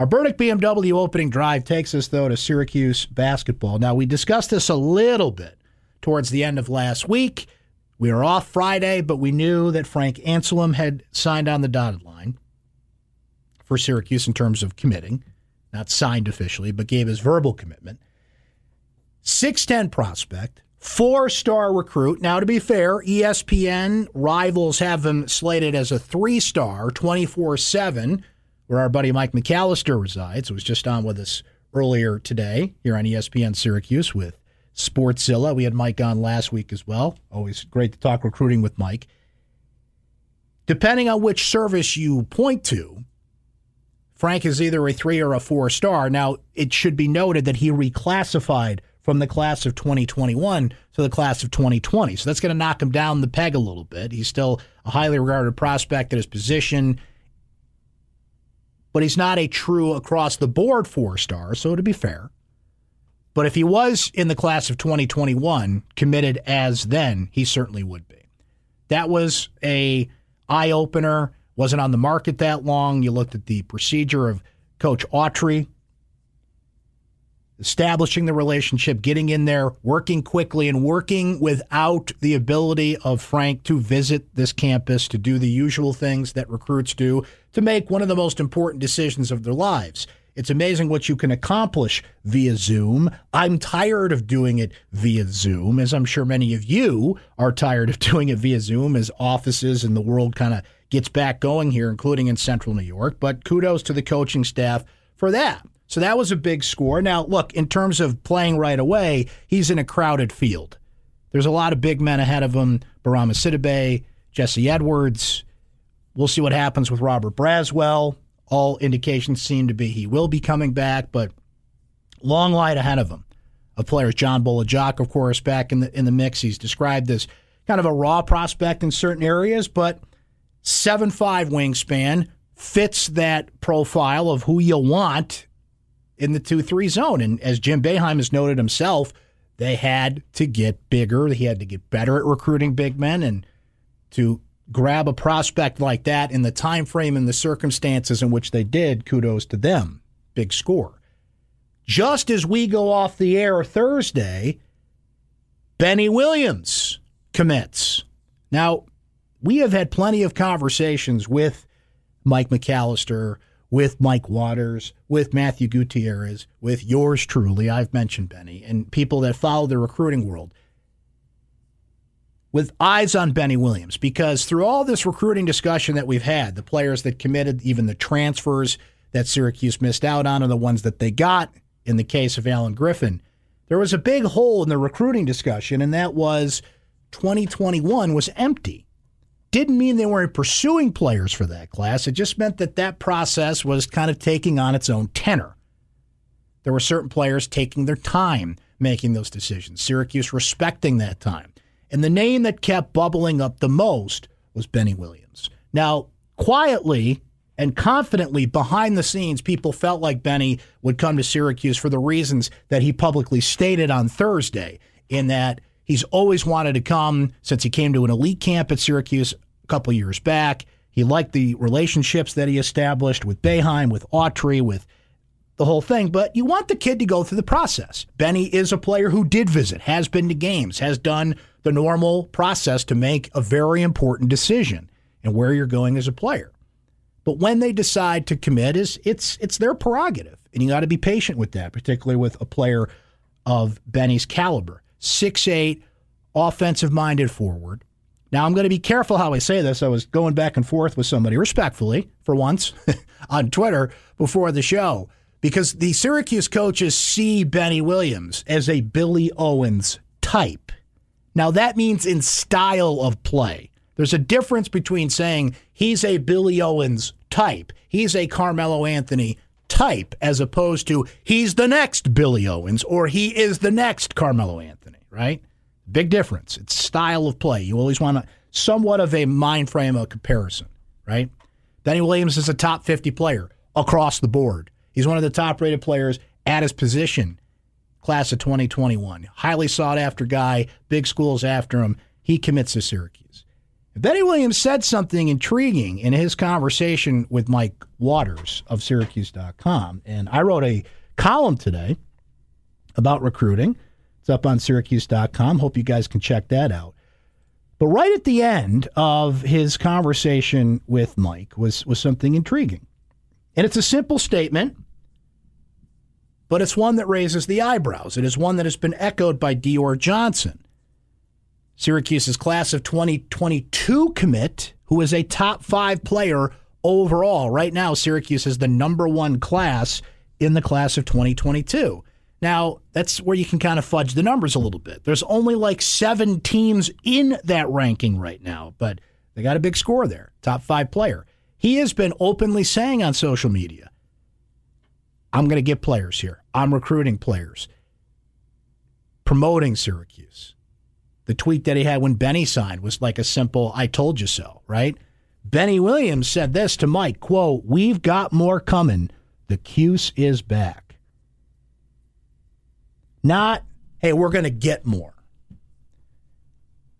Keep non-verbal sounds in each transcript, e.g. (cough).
Our Burdick BMW opening drive takes us, though, to Syracuse basketball. Now, we discussed this a little bit towards the end of last week. We were off Friday, but we knew that Frank Anselem had signed on the dotted line for Syracuse in terms of committing, not signed officially, but gave his verbal commitment. 6'10 prospect, four star recruit. Now, to be fair, ESPN rivals have him slated as a three star, 24 7 where our buddy Mike McAllister resides, was just on with us earlier today here on ESPN Syracuse with Sportszilla. We had Mike on last week as well. Always great to talk recruiting with Mike. Depending on which service you point to, Frank is either a three or a four star. Now, it should be noted that he reclassified from the class of 2021 to the class of 2020. So that's going to knock him down the peg a little bit. He's still a highly regarded prospect at his position but he's not a true across the board four star, so to be fair. But if he was in the class of 2021 committed as then, he certainly would be. That was a eye opener. Wasn't on the market that long. You looked at the procedure of Coach Autry establishing the relationship, getting in there, working quickly, and working without the ability of Frank to visit this campus, to do the usual things that recruits do, to make one of the most important decisions of their lives. It's amazing what you can accomplish via Zoom. I'm tired of doing it via Zoom, as I'm sure many of you are tired of (laughs) doing it via Zoom as offices and the world kind of gets back going here, including in central New York. But kudos to the coaching staff for that. So that was a big score. Now, look, in terms of playing right away, he's in a crowded field. There's a lot of big men ahead of him Bourama Sidibe, Jesse Edwards. We'll see what happens with Robert Braswell. All indications seem to be he will be coming back, but long light ahead of him of players. John Bol Ajak, of course, back in the in the mix. He's described as kind of a raw prospect in certain areas, but seven five wingspan fits that profile of who you want in the 2 3 zone. And as Jim Boeheim has noted himself, they had to get bigger. He had to get better at recruiting big men and to grab a prospect like that in the time frame and the circumstances in which they did, kudos to them. Big score. Just as we go off the air Thursday, Benny Williams commits. Now, we have had plenty of conversations with Mike McAllister, with Mike Waters, with Matthew Gutierrez, with yours truly. I've mentioned Benny, and people that follow the recruiting world with eyes on Benny Williams because through all this recruiting discussion that we've had, the players that committed, even the transfers that Syracuse missed out on, and the ones that they got in the case of Alan Griffin, there was a big hole in the recruiting discussion, and that was 2021 was empty didn't mean they weren't pursuing players for that class. It just meant that that process was kind of taking on its own tenor. There were certain players taking their time making those decisions, Syracuse respecting that time. And the name that kept bubbling up the most was Benny Williams. Now, quietly and confidently behind the scenes, people felt like Benny would come to Syracuse for the reasons that he publicly stated on Thursday, in that He's always wanted to come since he came to an elite camp at Syracuse a couple years back. He liked the relationships that he established with Boeheim, with Autry, with the whole thing. But you want the kid to go through the process. Benny is a player who did visit, has been to games, has done the normal process to make a very important decision and where you're going as a player. But when they decide to commit, is it's it's their prerogative, and you got to be patient with that, particularly with a player of Benny's caliber six eight, offensive minded forward. Now, I'm going to be careful how I say this. I was going back and forth with somebody, respectfully, for once, (laughs) on Twitter before the show, because the Syracuse coaches see Benny Williams as a Billy Owens type. Now, that means in style of play. There's a difference between saying he's a Billy Owens type, he's a Carmelo Anthony type, as opposed to he's the next Billy Owens or he is the next Carmelo Anthony right? Big difference. It's style of play. You always want to somewhat of a mind frame of comparison, right? Danny Williams is a top 50 player across the board. He's one of the top rated players at his position, class of 2021. Highly sought after guy, big schools after him. He commits to Syracuse. Benny Williams said something intriguing in his conversation with Mike Waters of Syracuse.com. And I wrote a column today about recruiting. It's up on Syracuse.com. Hope you guys can check that out. But right at the end of his conversation with Mike was, was something intriguing. And it's a simple statement, but it's one that raises the eyebrows. It is one that has been echoed by Dior Johnson, Syracuse's class of 2022 commit, who is a top five player overall. Right now, Syracuse is the number one class in the class of 2022. Now, that's where you can kind of fudge the numbers a little bit. There's only like seven teams in that ranking right now, but they got a big score there. Top five player. He has been openly saying on social media, I'm going to get players here. I'm recruiting players, promoting Syracuse. The tweet that he had when Benny signed was like a simple, I told you so, right? Benny Williams said this to Mike, quote, We've got more coming. The Cuse is back. Not, hey, we're going to get more.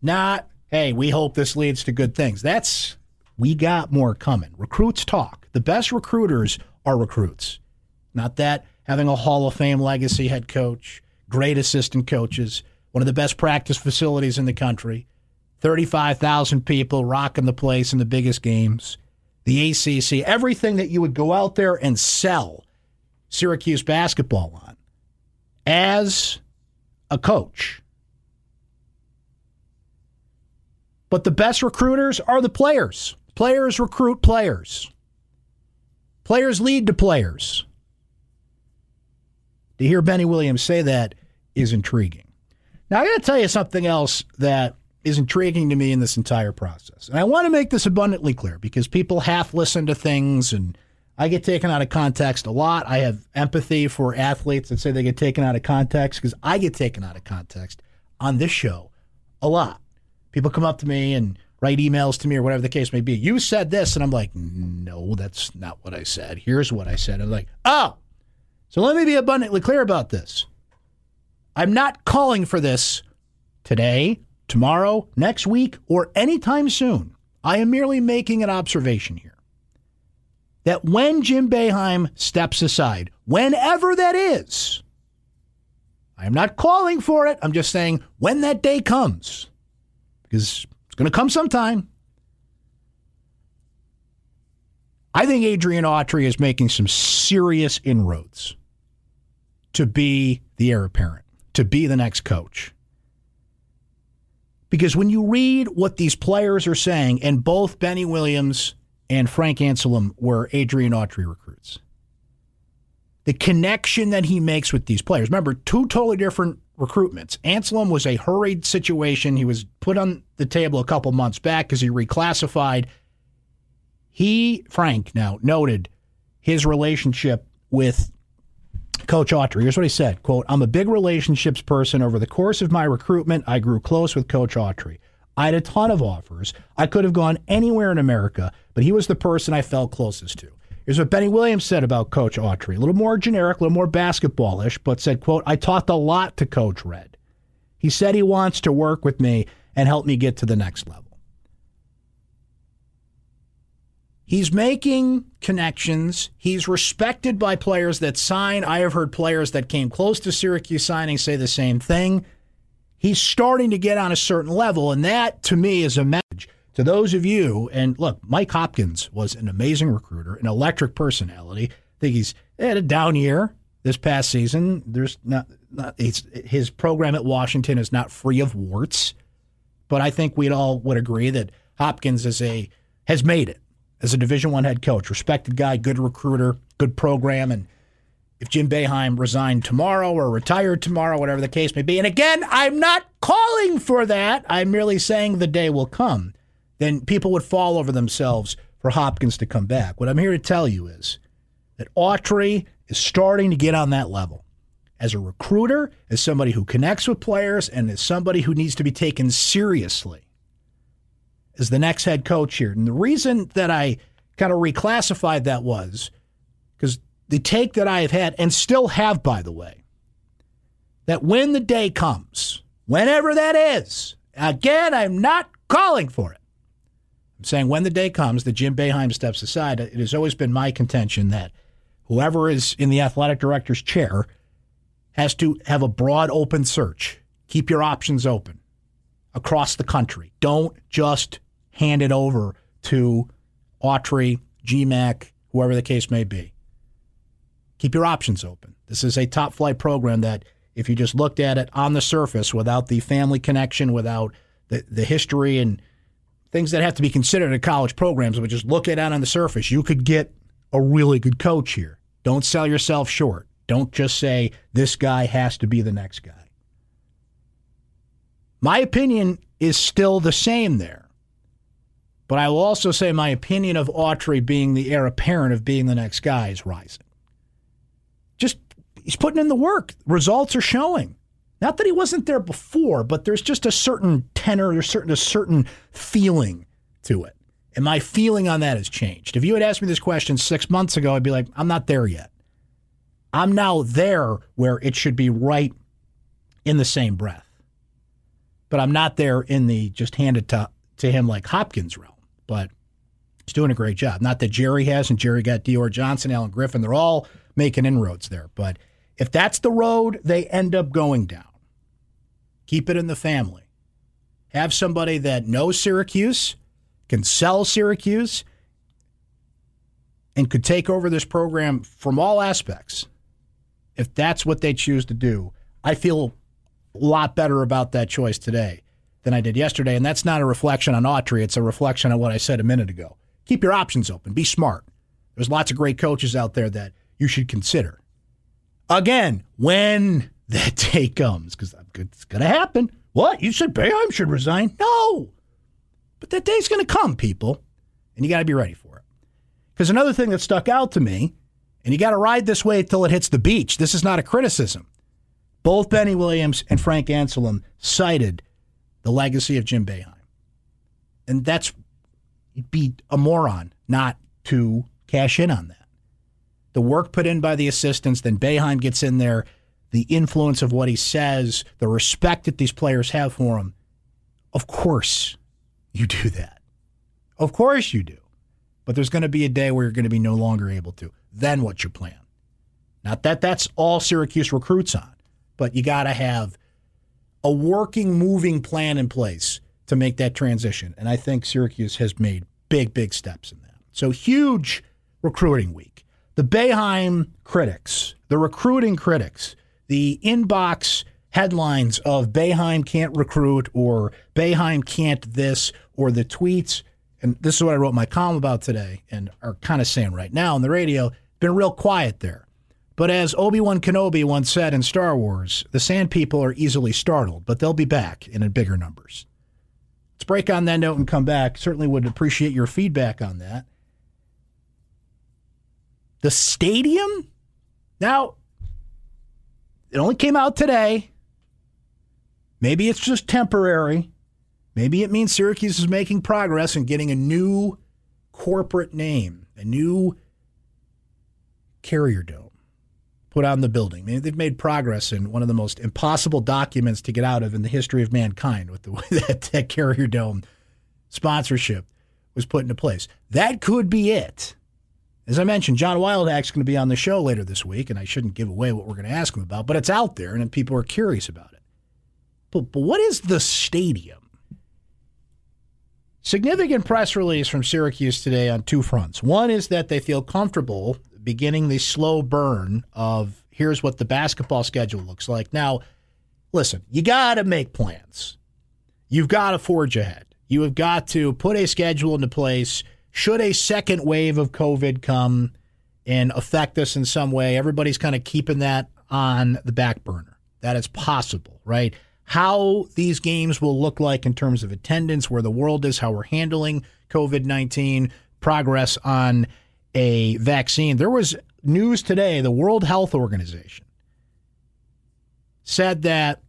Not, hey, we hope this leads to good things. That's, we got more coming. Recruits talk. The best recruiters are recruits. Not that having a Hall of Fame legacy head coach, great assistant coaches, one of the best practice facilities in the country, 35,000 people rocking the place in the biggest games, the ACC, everything that you would go out there and sell Syracuse basketball on as a coach. But the best recruiters are the players. Players recruit players. Players lead to players. To hear Benny Williams say that is intriguing. Now, I got to tell you something else that is intriguing to me in this entire process. And I want to make this abundantly clear because people half listen to things and I get taken out of context a lot. I have empathy for athletes that say they get taken out of context because I get taken out of context on this show a lot. People come up to me and write emails to me or whatever the case may be. You said this, and I'm like, no, that's not what I said. Here's what I said. I'm like, oh, so let me be abundantly clear about this. I'm not calling for this today, tomorrow, next week, or anytime soon. I am merely making an observation here that when Jim Boeheim steps aside, whenever that is, I am not calling for it. I'm just saying when that day comes, because it's going to come sometime. I think Adrian Autry is making some serious inroads to be the heir apparent, to be the next coach. Because when you read what these players are saying, and both Benny Williams and Frank Anselem were Adrian Autry recruits. The connection that he makes with these players. Remember, two totally different recruitments. Anselem was a hurried situation. He was put on the table a couple months back because he reclassified. He, Frank, now noted his relationship with Coach Autry. Here's what he said, quote, I'm a big relationships person. Over the course of my recruitment, I grew close with Coach Autry. I had a ton of offers. I could have gone anywhere in America, but he was the person I felt closest to. Here's what Benny Williams said about Coach Autry. A little more generic, a little more basketballish, but said, quote, I talked a lot to Coach Red. He said he wants to work with me and help me get to the next level. He's making connections. He's respected by players that sign. I have heard players that came close to Syracuse signing say the same thing he's starting to get on a certain level. And that, to me, is a message to those of you. And look, Mike Hopkins was an amazing recruiter, an electric personality. I think he's had a down year this past season. There's not, not his program at Washington is not free of warts, but I think we'd all would agree that Hopkins is a has made it as a Division One head coach, respected guy, good recruiter, good program, and if Jim Boeheim resigned tomorrow or retired tomorrow, whatever the case may be. And again, I'm not calling for that. I'm merely saying the day will come. Then people would fall over themselves for Hopkins to come back. What I'm here to tell you is that Autry is starting to get on that level. As a recruiter, as somebody who connects with players, and as somebody who needs to be taken seriously as the next head coach here. And the reason that I kind of reclassified that was because the take that I have had, and still have, by the way, that when the day comes, whenever that is, again, I'm not calling for it, I'm saying when the day comes that Jim Boeheim steps aside, it has always been my contention that whoever is in the athletic director's chair has to have a broad open search. Keep your options open across the country. Don't just hand it over to Autry, GMAC, whoever the case may be. Keep your options open. This is a top flight program that, if you just looked at it on the surface without the family connection, without the, the history and things that have to be considered in college programs, but just look at it on the surface, you could get a really good coach here. Don't sell yourself short. Don't just say, this guy has to be the next guy. My opinion is still the same there. But I will also say my opinion of Autry being the heir apparent of being the next guy is rising. Just, he's putting in the work. Results are showing. Not that he wasn't there before, but there's just a certain tenor, there's certain a certain feeling to it. And my feeling on that has changed. If you had asked me this question six months ago, I'd be like, I'm not there yet. I'm now there where it should be right in the same breath. But I'm not there in the just hand it to, to him like Hopkins realm. But he's doing a great job. Not that Gerry has, and Gerry got Dior Johnson, Alan Griffin. They're all making inroads there. But if that's the road they end up going down, keep it in the family. Have somebody that knows Syracuse, can sell Syracuse, and could take over this program from all aspects. If that's what they choose to do, I feel a lot better about that choice today than I did yesterday. And that's not a reflection on Autry, it's a reflection on what I said a minute ago. Keep your options open, be smart. There's lots of great coaches out there that you should consider. Again, when that (laughs) day comes, because it's going to happen. What? You said Boeheim should resign? No. But that day's going to come, people, and you got to be ready for it. Because another thing that stuck out to me, and you got to ride this way until it hits the beach. This is not a criticism. Both Benny Williams and Frank Anselem cited the legacy of Jim Boeheim. And that's be a moron not to cash in on that. The work put in by the assistants, then Boeheim gets in there the influence of what he says, the respect that these players have for him, of course you do that. Of course you do. But there's going to be a day where you're going to be no longer able to. Then what's your plan? Not that that's all Syracuse recruits on, but you got to have a working, moving plan in place to make that transition. And I think Syracuse has made big, big steps in that. So huge recruiting week. The Boeheim critics, the recruiting critics, the inbox headlines of Boeheim can't recruit or Boeheim can't this or the tweets. And this is what I wrote my column about today and are kind of saying right now on the radio, been real quiet there. But as Obi Wan Kenobi once said in Star Wars, the Sand People are easily startled, but they'll be back in bigger numbers. Let's break on that note and come back. Certainly would appreciate your feedback on that. The stadium? Now, it only came out today. Maybe it's just temporary. Maybe it means Syracuse is making progress and getting a new corporate name, a new carrier dome put on the building. They've made progress in one of the most impossible documents to get out of in the history of mankind with the (laughs) way that, that carrier dome sponsorship was put into place. That could be it. As I mentioned, John Wildhack's going to be on the show later this week, and I shouldn't give away what we're going to ask him about, but it's out there and people are curious about it. But, but what is the stadium? Significant press release from Syracuse today on two fronts. One is that they feel comfortable beginning the slow burn of here's what the basketball schedule looks like. Now, listen, you got to make plans. You've got to forge ahead. You have got to put a schedule into place should a second wave of COVID come and affect us in some way, everybody's kind of keeping that on the back burner. That is possible, right? How these games will look like in terms of attendance, where the world is, how we're handling COVID 19, progress on a vaccine. There was news today, the World Health Organization said that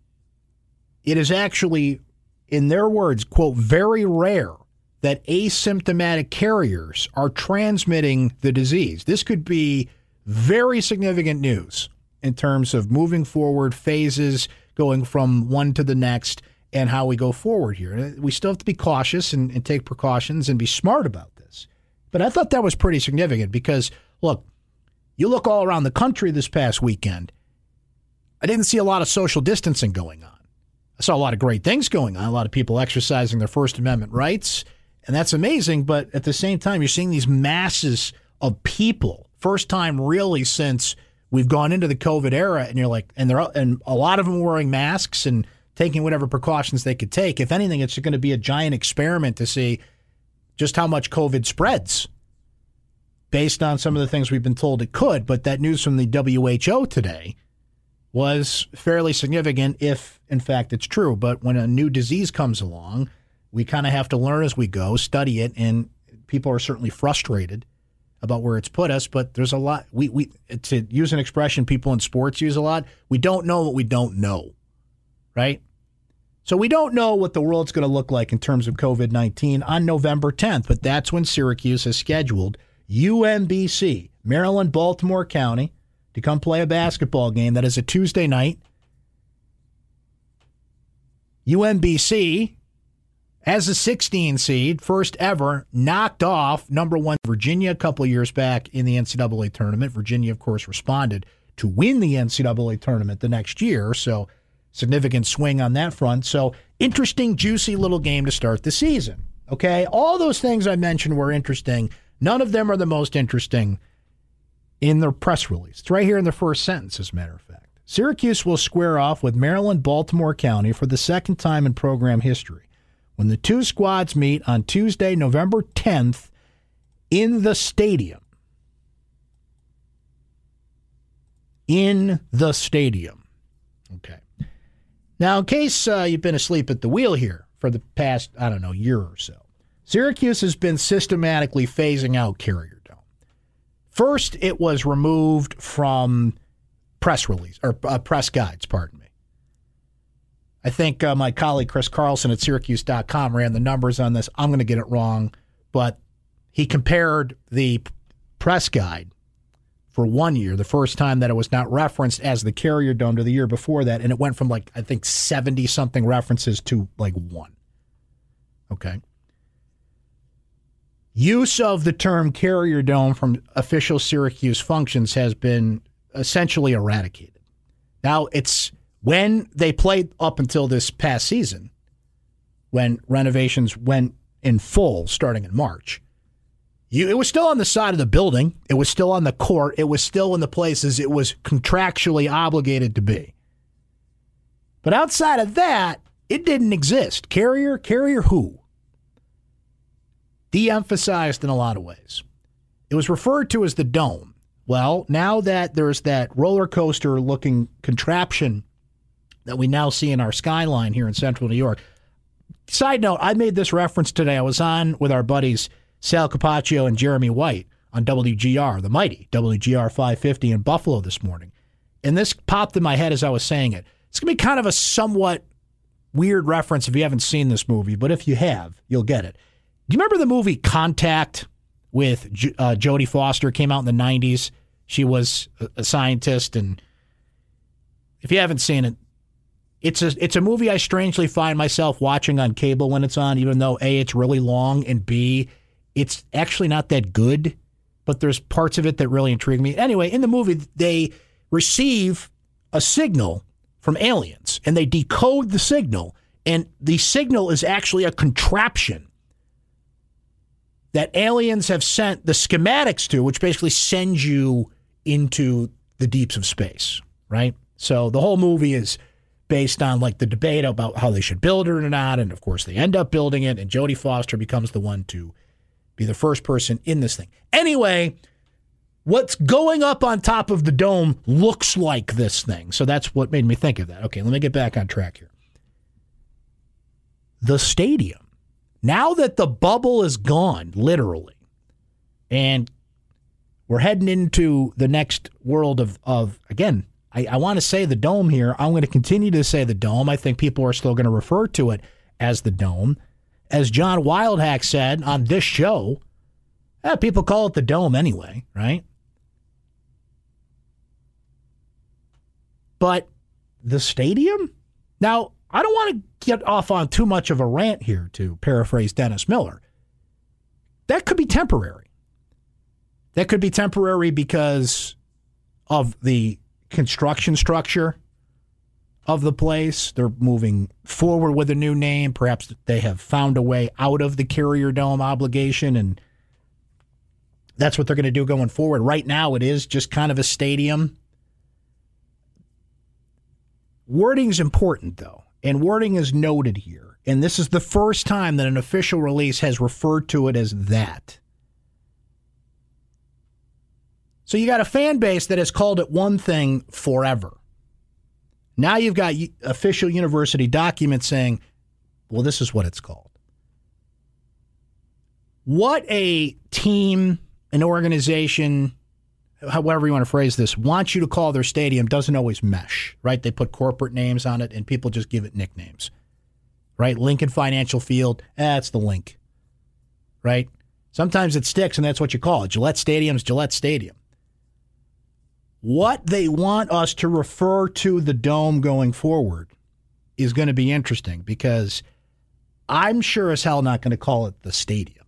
it is actually, in their words, quote, very rare that asymptomatic carriers are transmitting the disease. This could be very significant news in terms of moving forward phases, going from one to the next, and how we go forward here. We still have to be cautious and, and take precautions and be smart about. But I thought that was pretty significant because, look, you look all around the country this past weekend, I didn't see a lot of social distancing going on. I saw a lot of great things going on, a lot of people exercising their First Amendment rights, and that's amazing. But at the same time, you're seeing these masses of people, first time really since we've gone into the COVID era, and you're like, and they're and a lot of them wearing masks and taking whatever precautions they could take. If anything, it's going to be a giant experiment to see just how much COVID spreads based on some of the things we've been told it could. But that news from the WHO today was fairly significant if, in fact, it's true. But when a new disease comes along, we kind of have to learn as we go, study it, and people are certainly frustrated about where it's put us. But there's a lot. We we to use an expression people in sports use a lot. We don't know what we don't know, right? So we don't know what the world's going to look like in terms of COVID 19 on November 10th, but that's when Syracuse has scheduled UMBC, Maryland, Baltimore County, to come play a basketball game that is a Tuesday night. UMBC, as a 16 seed, first ever, knocked off number one Virginia a couple years back in the NCAA tournament. Virginia, of course, responded to win the NCAA tournament the next year. So significant swing on that front. So interesting, juicy little game to start the season. Okay. All those things I mentioned were interesting. None of them are the most interesting in the press release. It's right here in the first sentence, as a matter of fact. Syracuse will square off with Maryland Baltimore County for the second time in program history when the two squads meet on Tuesday, November 10th in the stadium. In the stadium. Okay. Now, in case uh, you've been asleep at the wheel here for the past, I don't know, year or so, Syracuse has been systematically phasing out Carrier Dome. First, it was removed from press release or uh, press guides, pardon me. I think uh, my colleague Chris Carlson at Syracuse.com ran the numbers on this. I'm going to get it wrong, but he compared the press guide for one year, the first time that it was not referenced as the Carrier Dome to the year before that, and it went from like I think seventy something references to like one. Okay. Use of the term Carrier Dome from official Syracuse functions has been essentially eradicated. Now it's when they played up until this past season, when renovations went in full starting in March you, it was still on the side of the building. It was still on the court. It was still in the places it was contractually obligated to be. But outside of that, it didn't exist. Carrier, carrier who? De emphasized in a lot of ways. It was referred to as the dome. Well, now that there's that roller coaster looking contraption that we now see in our skyline here in central New York. Side note, I made this reference today. I was on with our buddies Sal Capaccio and Jeremy White on WGR, the mighty WGR 550 in Buffalo this morning. And this popped in my head as I was saying it. It's going to be kind of a somewhat weird reference if you haven't seen this movie, but if you have, you'll get it. Do you remember the movie Contact with uh, Jodie Foster? came out in the 90s. She was a scientist, and if you haven't seen it, it's a it's a movie I strangely find myself watching on cable when it's on, even though a it's really long and b it's actually not that good, but there's parts of it that really intrigue me. Anyway, in the movie, they receive a signal from aliens and they decode the signal, and the signal is actually a contraption that aliens have sent the schematics to, which basically sends you into the deeps of space, right? So the whole movie is based on like the debate about how they should build it or not, and of course they end up building it, and Jodie Foster becomes the one to be the first person in this thing. Anyway, what's going up on top of the dome looks like this thing. So that's what made me think of that. Okay, let me get back on track here. The stadium. Now that the bubble is gone, literally, and we're heading into the next world of, of again, I, I want to say the dome here. I'm going to continue to say the dome. I think people are still going to refer to it as the dome as John Wildhack said on this show, eh, people call it the dome anyway, right? But the stadium? Now, I don't want to get off on too much of a rant here, to paraphrase Dennis Miller. That could be temporary. That could be temporary because of the construction structure of the place. They're moving forward with a new name. Perhaps they have found a way out of the Carrier Dome obligation, and that's what they're going to do going forward. Right now, it is just kind of a stadium. Wording is important, though, and wording is noted here. And this is the first time that an official release has referred to it as that. So you got a fan base that has called it one thing forever. Now you've got official university documents saying, well, this is what it's called. What a team, an organization, however you want to phrase this, wants you to call their stadium doesn't always mesh, right? They put corporate names on it and people just give it nicknames, right? Lincoln Financial Field, that's eh, the link, right? Sometimes it sticks and that's what you call it. Gillette Stadium's Gillette Stadium what they want us to refer to the dome going forward is going to be interesting because I'm sure as hell not going to call it the stadium.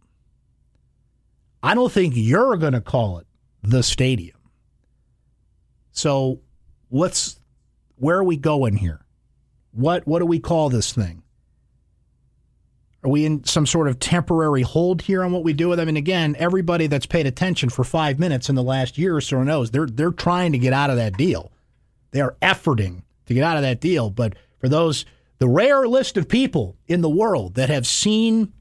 I don't think you're going to call it the stadium. So, what's where are we going here? What what do we call this thing? Are we in some sort of temporary hold here on what we do with them? And again, everybody that's paid attention for five minutes in the last year or so knows they're they're trying to get out of that deal. They are efforting to get out of that deal. But for those the rare list of people in the world that have seen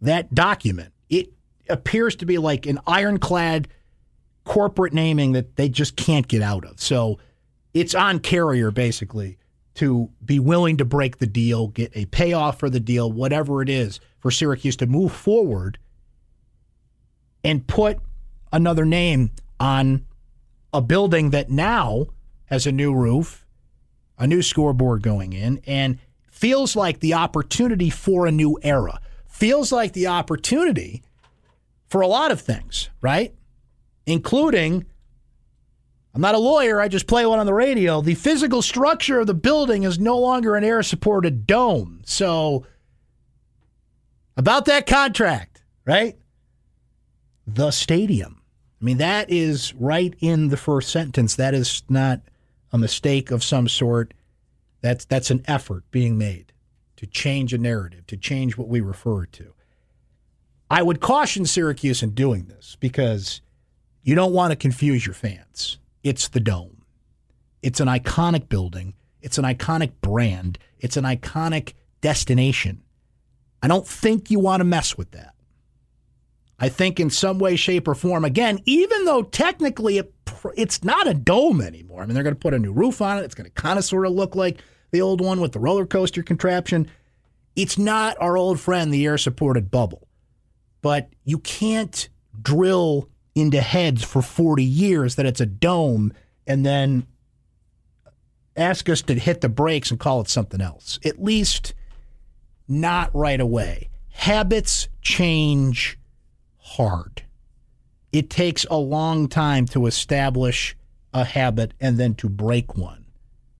that document, it appears to be like an ironclad corporate naming that they just can't get out of. So it's on carrier basically to be willing to break the deal, get a payoff for the deal, whatever it is, for Syracuse to move forward and put another name on a building that now has a new roof, a new scoreboard going in, and feels like the opportunity for a new era. Feels like the opportunity for a lot of things, right? Including I'm not a lawyer, I just play one on the radio. The physical structure of the building is no longer an air supported dome. So, about that contract, right? The stadium. I mean, that is right in the first sentence. That is not a mistake of some sort. That's, that's an effort being made to change a narrative, to change what we refer to. I would caution Syracuse in doing this because you don't want to confuse your fans. It's the Dome. It's an iconic building. It's an iconic brand. It's an iconic destination. I don't think you want to mess with that. I think in some way, shape, or form, again, even though technically it, it's not a dome anymore. I mean, they're going to put a new roof on it. It's going to kind of sort of look like the old one with the roller coaster contraption. It's not our old friend, the air supported bubble. But you can't drill into heads for 40 years that it's a dome and then ask us to hit the brakes and call it something else. At least not right away. Habits change hard. It takes a long time to establish a habit and then to break one.